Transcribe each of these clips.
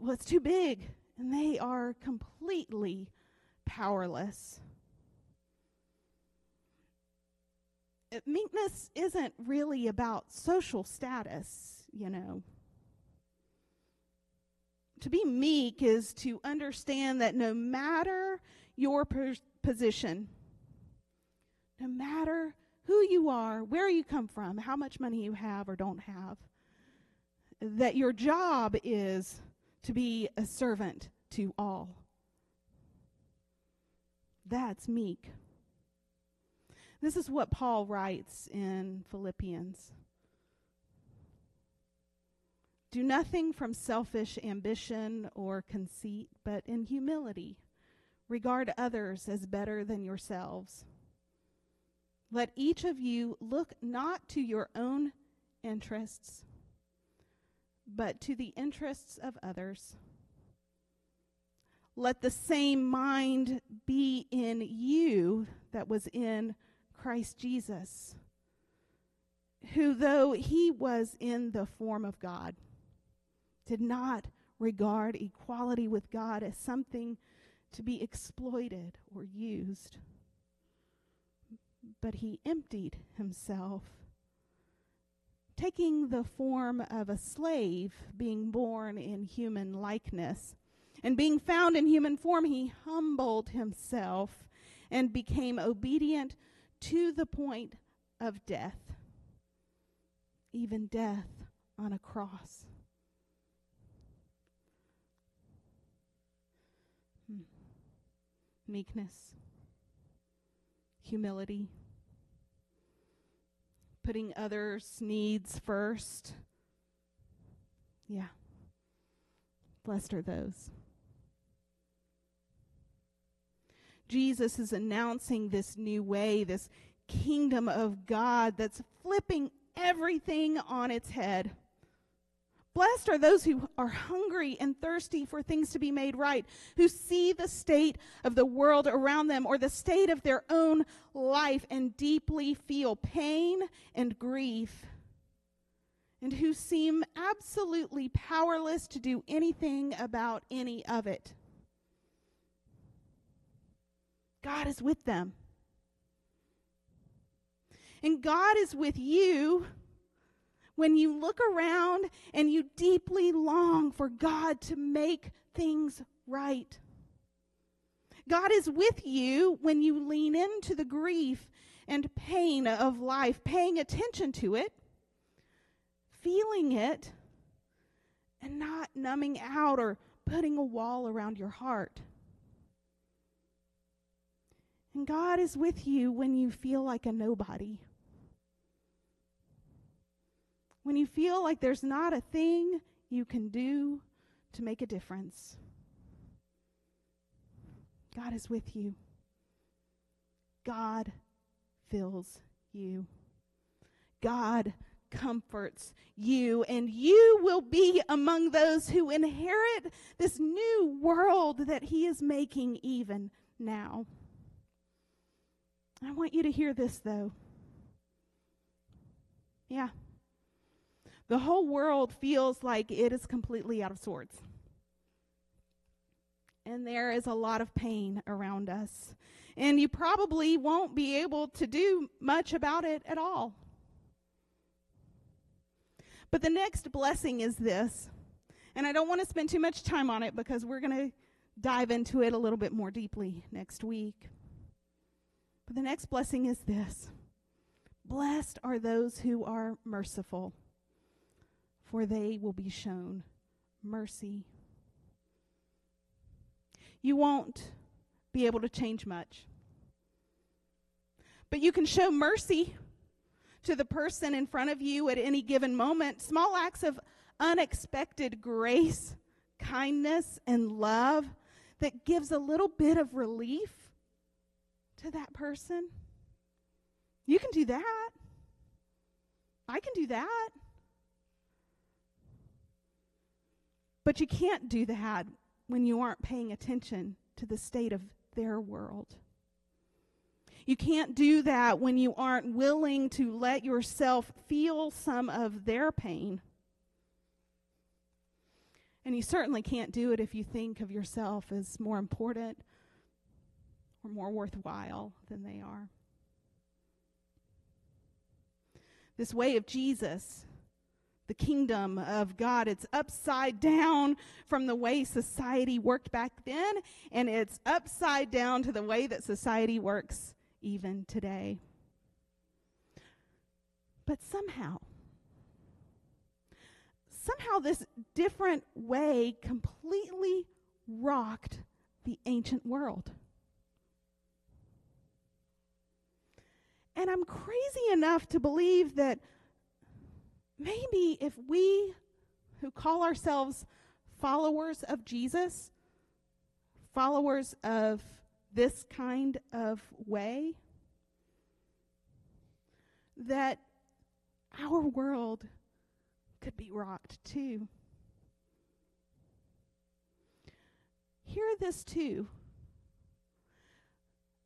well, it's too big, and they are completely powerless. Meekness isn't really about social status, you know. To be meek is to understand that no matter your position, no matter who you are, where you come from, how much money you have or don't have, that your job is to be a servant to all. That's meek. This is what Paul writes in Philippians. Do nothing from selfish ambition or conceit, but in humility regard others as better than yourselves. Let each of you look not to your own interests, but to the interests of others. Let the same mind be in you that was in Christ Jesus, who, though he was in the form of God, did not regard equality with God as something to be exploited or used, but he emptied himself, taking the form of a slave, being born in human likeness. And being found in human form, he humbled himself and became obedient to the point of death, even death on a cross. Hmm. meekness, humility, putting others' needs first. Yeah. Blessed are those. Jesus is announcing this new way, this kingdom of God that's flipping everything on its head. Blessed are those who are hungry and thirsty for things to be made right, who see the state of the world around them or the state of their own life and deeply feel pain and grief, and who seem absolutely powerless to do anything about any of it. God is with them. And God is with you when you look around and you deeply long for God to make things right. God is with you when you lean into the grief and pain of life, paying attention to it, feeling it, and not numbing out or putting a wall around your heart. And God is with you when you feel like a nobody when you feel like there's not a thing you can do to make a difference. God is with you. God fills you. God comforts you, and you will be among those who inherit this new world that He is making even now. I want you to hear this, though. Yeah. The whole world feels like it is completely out of sorts. And there is a lot of pain around us. And you probably won't be able to do much about it at all. But the next blessing is this. And I don't want to spend too much time on it because we're going to dive into it a little bit more deeply next week. But the next blessing is this Blessed are those who are merciful, for they will be shown mercy. You won't be able to change much, but you can show mercy to the person in front of you at any given moment. Small acts of unexpected grace, kindness, and love that gives a little bit of relief to that person. You can do that. I can do that. But you can't do that when you aren't paying attention to the state of their world. You can't do that when you aren't willing to let yourself feel some of their pain. And you certainly can't do it if you think of yourself as more important or more worthwhile than they are. This way of Jesus, the kingdom of God, it's upside down from the way society worked back then, and it's upside down to the way that society works even today. But somehow, somehow this different way completely rocked the ancient world. And I'm crazy enough to believe that maybe if we who call ourselves followers of Jesus, followers of this kind of way, that our world could be rocked too. Hear this too.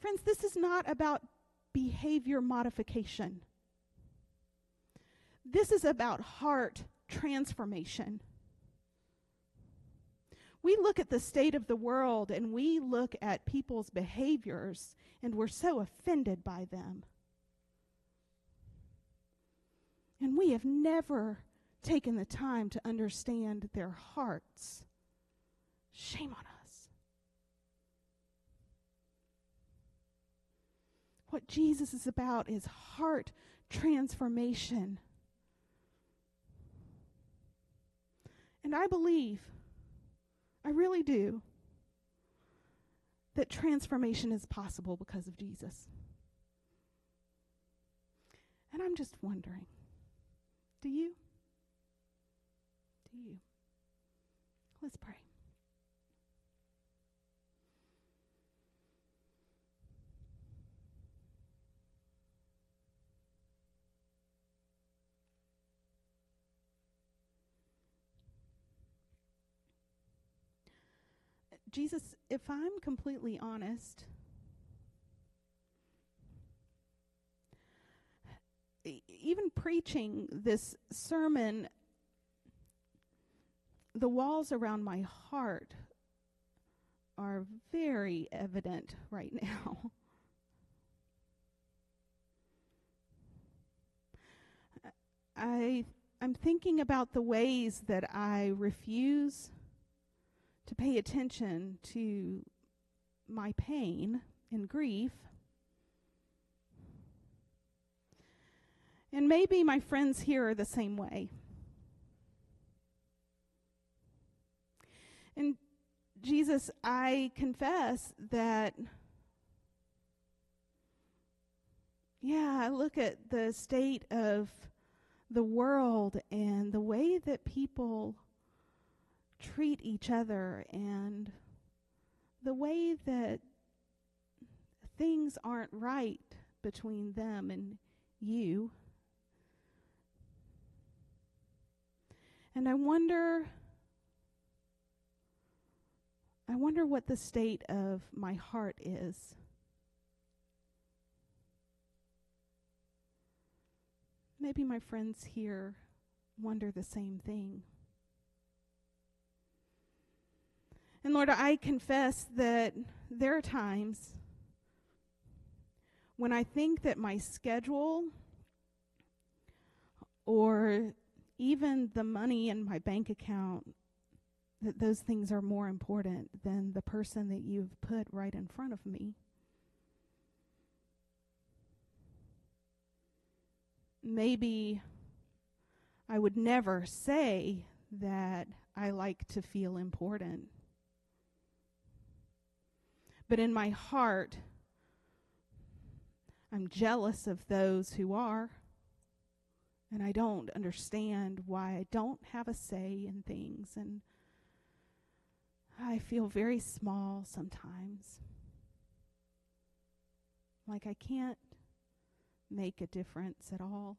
Friends, this is not about behavior modification. This is about heart transformation. We look at the state of the world and we look at people's behaviors and we're so offended by them. And we have never taken the time to understand their hearts. Shame on us. What Jesus is about is heart transformation. And I believe, I really do, that transformation is possible because of Jesus. And I'm just wondering do you? Do you? Let's pray. Jesus, if I'm completely honest, even preaching this sermon, the walls around my heart are very evident right now. I I'm thinking about the ways that I refuse to pay attention to my pain and grief And maybe my friends here are the same way. And Jesus, I confess that, yeah, I look at the state of the world and the way that people treat each other and the way that things aren't right between them and you. And I wonder I wonder what the state of my heart is. Maybe my friends here wonder the same thing. And Lord, I confess that there are times when I think that my schedule or even the money in my bank account, that those things are more important than the person that you've put right in front of me. Maybe I would never say that I like to feel important. But in my heart, I'm jealous of those who are. And I don't understand why I don't have a say in things. And I feel very small sometimes. Like I can't make a difference at all.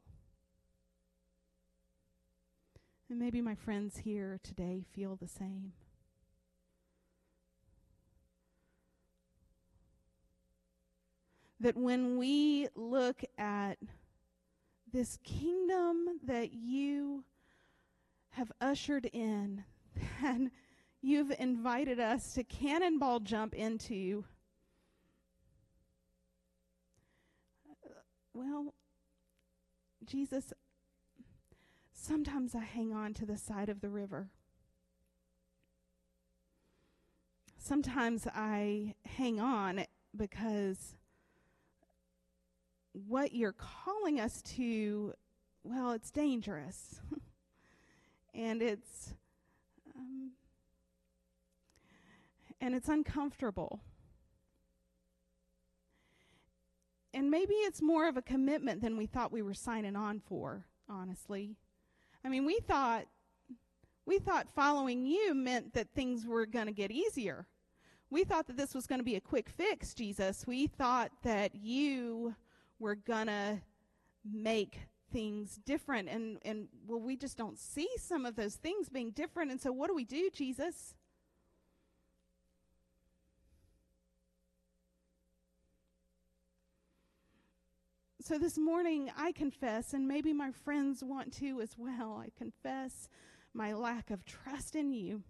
And maybe my friends here today feel the same. That when we look at this kingdom that you have ushered in, that you've invited us to cannonball jump into. Uh, well, Jesus, sometimes I hang on to the side of the river. Sometimes I hang on because what you're calling us to, well, it's dangerous. and it's um, and it's uncomfortable. And maybe it's more of a commitment than we thought we were signing on for, honestly. I mean, we thought we thought following you meant that things were going to get easier. We thought that this was going to be a quick fix, Jesus. We thought that you were to make things different. And and well we just don't see some of those things being different. And so what do we do Jesus? So this morning, I confess, and maybe my friends want to as well, I confess my lack of trust in you.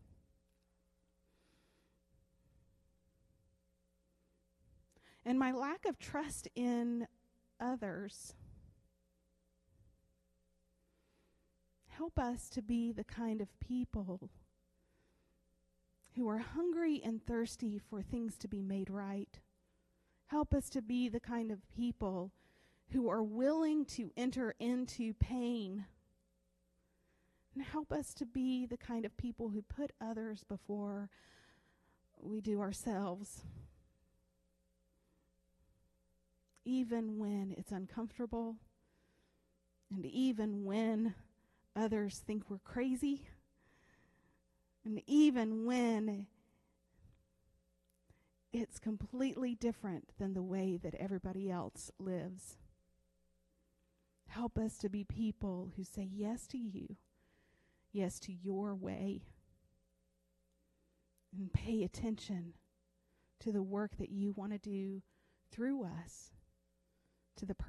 And my lack of trust in others. Help us to be the kind of people who are hungry and thirsty for things to be made right. Help us to be the kind of people who are willing to enter into pain. And help us to be the kind of people who put others before we do ourselves. Even when it's uncomfortable, and even when others think we're crazy, and even when it's completely different than the way that everybody else lives. Help us to be people who say yes to you, yes to your way, and pay attention to the work that you want to do through us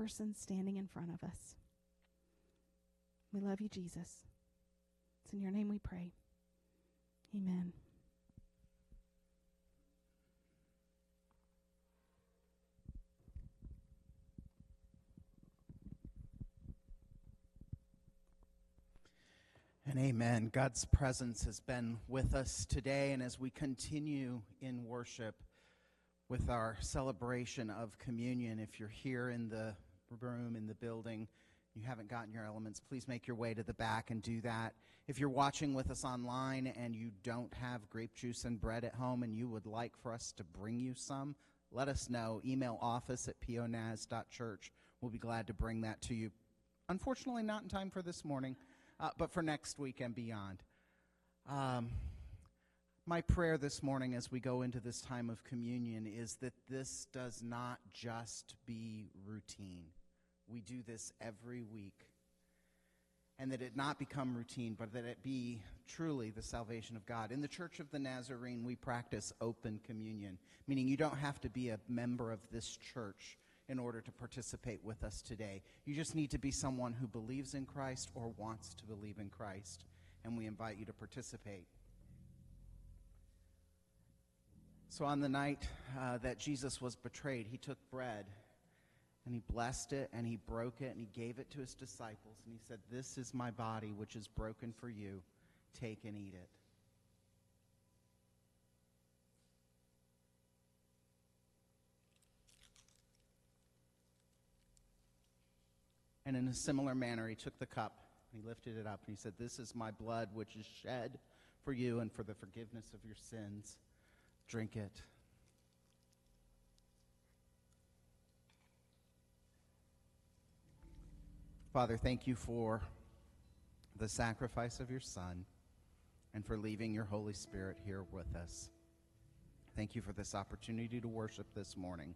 person standing in front of us. We love you, Jesus. It's in your name we pray. Amen. And amen. God's presence has been with us today, and as we continue in worship with our celebration of communion, if you're here in the room, in the building, you haven't gotten your elements, please make your way to the back and do that. If you're watching with us online and you don't have grape juice and bread at home and you would like for us to bring you some, let us know. Email office at ponaz.church. We'll be glad to bring that to you. Unfortunately, not in time for this morning uh, but for next week and beyond. Um, my prayer this morning as we go into this time of communion is that this does not just be routine. We do this every week. And that it not become routine, but that it be truly the salvation of God. In the Church of the Nazarene, we practice open communion, meaning you don't have to be a member of this church in order to participate with us today. You just need to be someone who believes in Christ or wants to believe in Christ, and we invite you to participate. So, on the night uh, that Jesus was betrayed, he took bread and he blessed it and he broke it and he gave it to his disciples and he said, This is my body, which is broken for you. Take and eat it. And in a similar manner, he took the cup and he lifted it up and he said, This is my blood which is shed for you and for the forgiveness of your sins. Drink it. Father, thank you for the sacrifice of your Son and for leaving your Holy Spirit here with us. Thank you for this opportunity to worship this morning.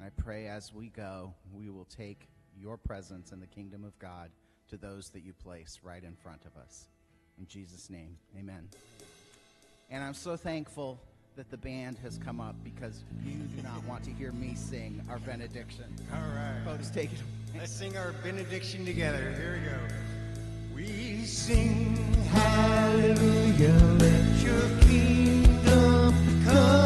I pray as we go, we will take your presence in the kingdom of God to those that you place right in front of us. In Jesus' name, amen. And I'm so thankful that the band has come up because you do not want to hear me sing our benediction. All right. Oh, Folks, take it away. Let's sing our benediction together. Here we go. We sing hallelujah, let your kingdom come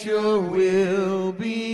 your will be